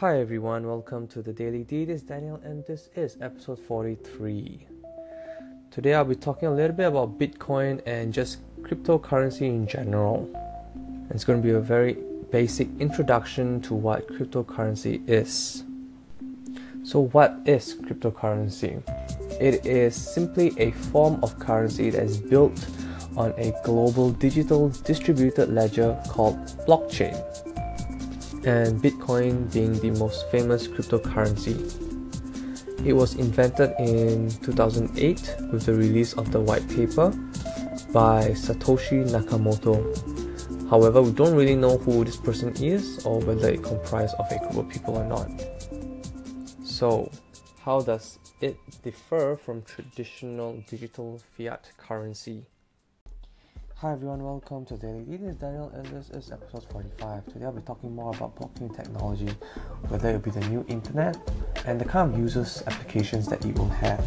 Hi everyone, welcome to the Daily D. This is Daniel and this is episode 43. Today I'll be talking a little bit about Bitcoin and just cryptocurrency in general. It's going to be a very basic introduction to what cryptocurrency is. So, what is cryptocurrency? It is simply a form of currency that is built on a global digital distributed ledger called blockchain and Bitcoin being the most famous cryptocurrency. It was invented in 2008 with the release of the white paper by Satoshi Nakamoto. However, we don't really know who this person is or whether it comprised of a group of people or not. So, how does it differ from traditional digital fiat currency? Hi everyone, welcome to Daily. It is Daniel and this is episode 45. Today I'll be talking more about blockchain technology, whether it be the new internet and the kind of users applications that it will have.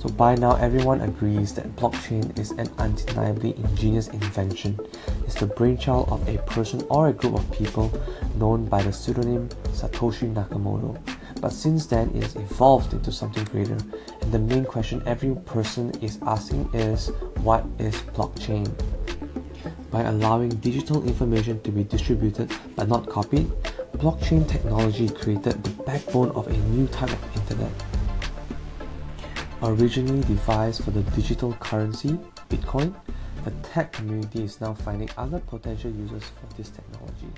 So by now everyone agrees that blockchain is an undeniably ingenious invention. It's the brainchild of a person or a group of people known by the pseudonym Satoshi Nakamoto. But since then, it has evolved into something greater. And the main question every person is asking is what is blockchain? By allowing digital information to be distributed but not copied, blockchain technology created the backbone of a new type of internet. Originally devised for the digital currency, Bitcoin, the tech community is now finding other potential uses for this technology.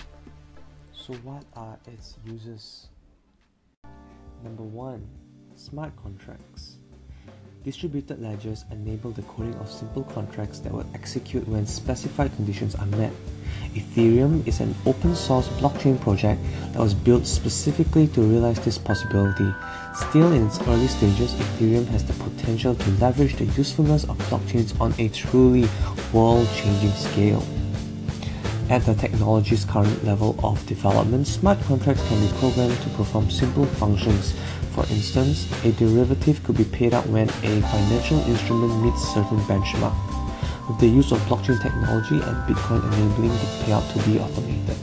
So, what are its uses? Number 1 Smart Contracts Distributed ledgers enable the coding of simple contracts that will execute when specified conditions are met. Ethereum is an open source blockchain project that was built specifically to realize this possibility. Still in its early stages, Ethereum has the potential to leverage the usefulness of blockchains on a truly world changing scale. At the technology's current level of development, smart contracts can be programmed to perform simple functions. For instance, a derivative could be paid out when a financial instrument meets certain benchmark, with the use of blockchain technology and Bitcoin enabling the payout to be automated.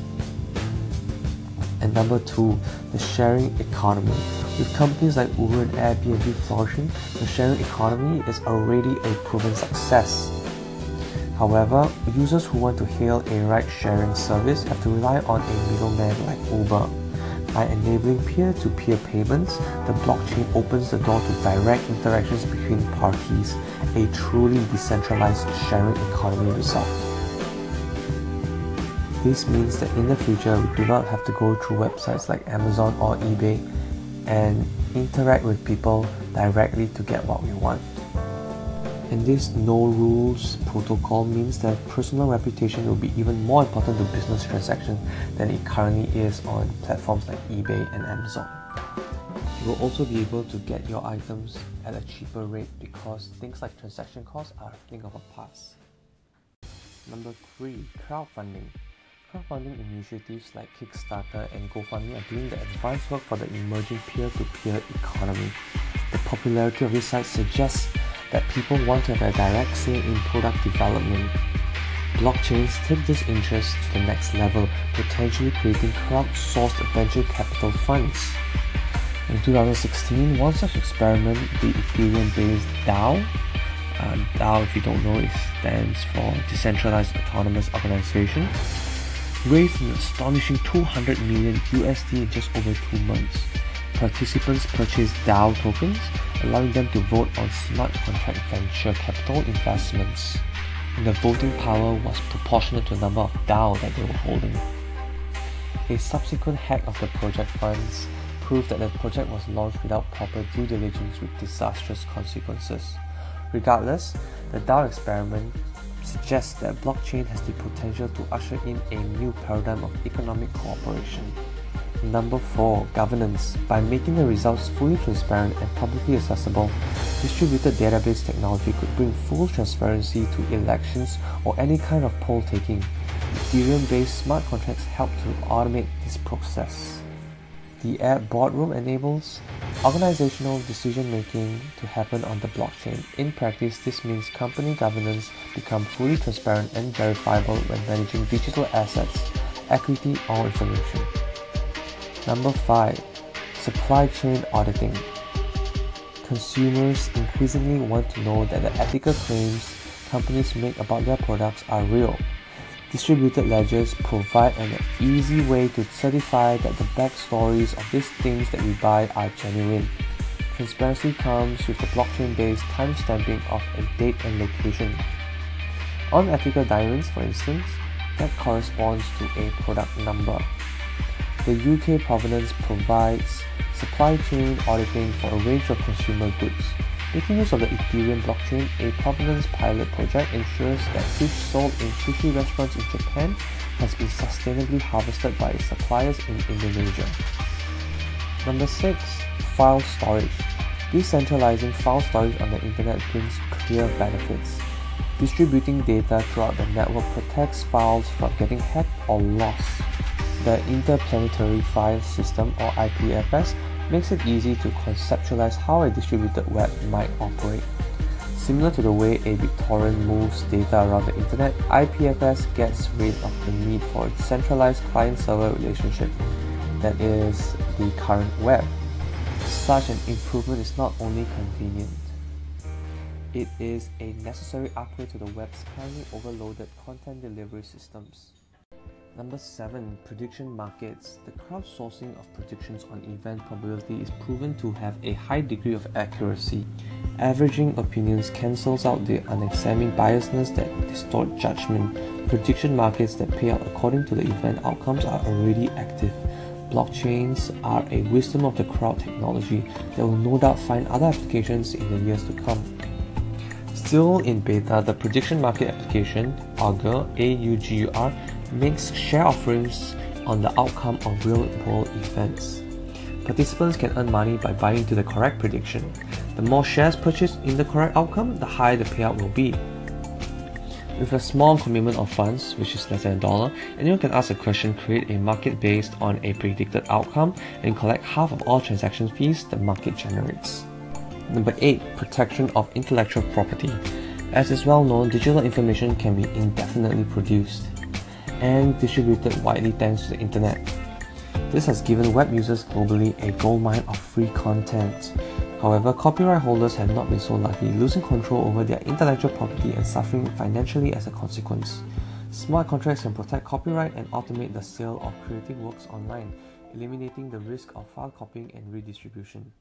And number two, the sharing economy. With companies like Uber and Airbnb flourishing, the sharing economy is already a proven success. However, users who want to hail a ride-sharing service have to rely on a middleman like Uber. By enabling peer-to-peer payments, the blockchain opens the door to direct interactions between parties, a truly decentralized sharing economy result. This means that in the future, we do not have to go through websites like Amazon or eBay and interact with people directly to get what we want. And this no rules protocol means that personal reputation will be even more important to business transactions than it currently is on platforms like eBay and Amazon. You will also be able to get your items at a cheaper rate because things like transaction costs are a thing of a past. Number 3. Crowdfunding. Crowdfunding initiatives like Kickstarter and GoFundMe are doing the advanced work for the emerging peer-to-peer economy. The popularity of these sites suggests that people want to have a direct say in product development. Blockchains take this interest to the next level, potentially creating crowdsourced venture capital funds. In 2016, one such experiment, the Ethereum-based DAO, uh, DAO, if you don't know, it stands for Decentralized Autonomous Organization, raised an astonishing 200 million USD in just over two months. Participants purchased DAO tokens, allowing them to vote on smart contract venture capital investments. And the voting power was proportionate to the number of DAO that they were holding. A subsequent hack of the project funds proved that the project was launched without proper due diligence with disastrous consequences. Regardless, the DAO experiment suggests that blockchain has the potential to usher in a new paradigm of economic cooperation. Number 4. Governance. By making the results fully transparent and publicly accessible, distributed database technology could bring full transparency to elections or any kind of poll taking. Ethereum-based smart contracts help to automate this process. The app Boardroom enables organizational decision making to happen on the blockchain. In practice, this means company governance become fully transparent and verifiable when managing digital assets, equity, or information. Number 5. Supply chain auditing. Consumers increasingly want to know that the ethical claims companies make about their products are real. Distributed ledgers provide an easy way to certify that the backstories of these things that we buy are genuine. Transparency comes with the blockchain-based timestamping of a date and location. On ethical diamonds, for instance, that corresponds to a product number. The UK provenance provides supply chain auditing for a range of consumer goods. Making use of the Ethereum blockchain, a provenance pilot project ensures that fish sold in sushi restaurants in Japan has been sustainably harvested by its suppliers in Indonesia. Number 6. File storage. Decentralizing file storage on the internet brings clear benefits. Distributing data throughout the network protects files from getting hacked or lost. The Interplanetary File System or IPFS makes it easy to conceptualize how a distributed web might operate. Similar to the way a BitTorrent moves data around the internet, IPFS gets rid of the need for a centralized client-server relationship that is the current web. Such an improvement is not only convenient, it is a necessary upgrade to the web's currently overloaded content delivery systems. Number 7. Prediction markets. The crowdsourcing of predictions on event probability is proven to have a high degree of accuracy. Averaging opinions cancels out the unexamined biasness that distort judgment. Prediction markets that pay out according to the event outcomes are already active. Blockchains are a wisdom of the crowd technology that will no doubt find other applications in the years to come. Still in beta, the prediction market application, Augur, A-U-G-U-R, makes share offerings on the outcome of real world events. Participants can earn money by buying into the correct prediction. The more shares purchased in the correct outcome, the higher the payout will be. With a small commitment of funds, which is less than a dollar, anyone can ask a question, create a market based on a predicted outcome, and collect half of all transaction fees the market generates. Number 8. Protection of intellectual property. As is well known, digital information can be indefinitely produced and distributed widely thanks to the internet. This has given web users globally a goldmine of free content. However, copyright holders have not been so lucky, losing control over their intellectual property and suffering financially as a consequence. Smart contracts can protect copyright and automate the sale of creative works online, eliminating the risk of file copying and redistribution.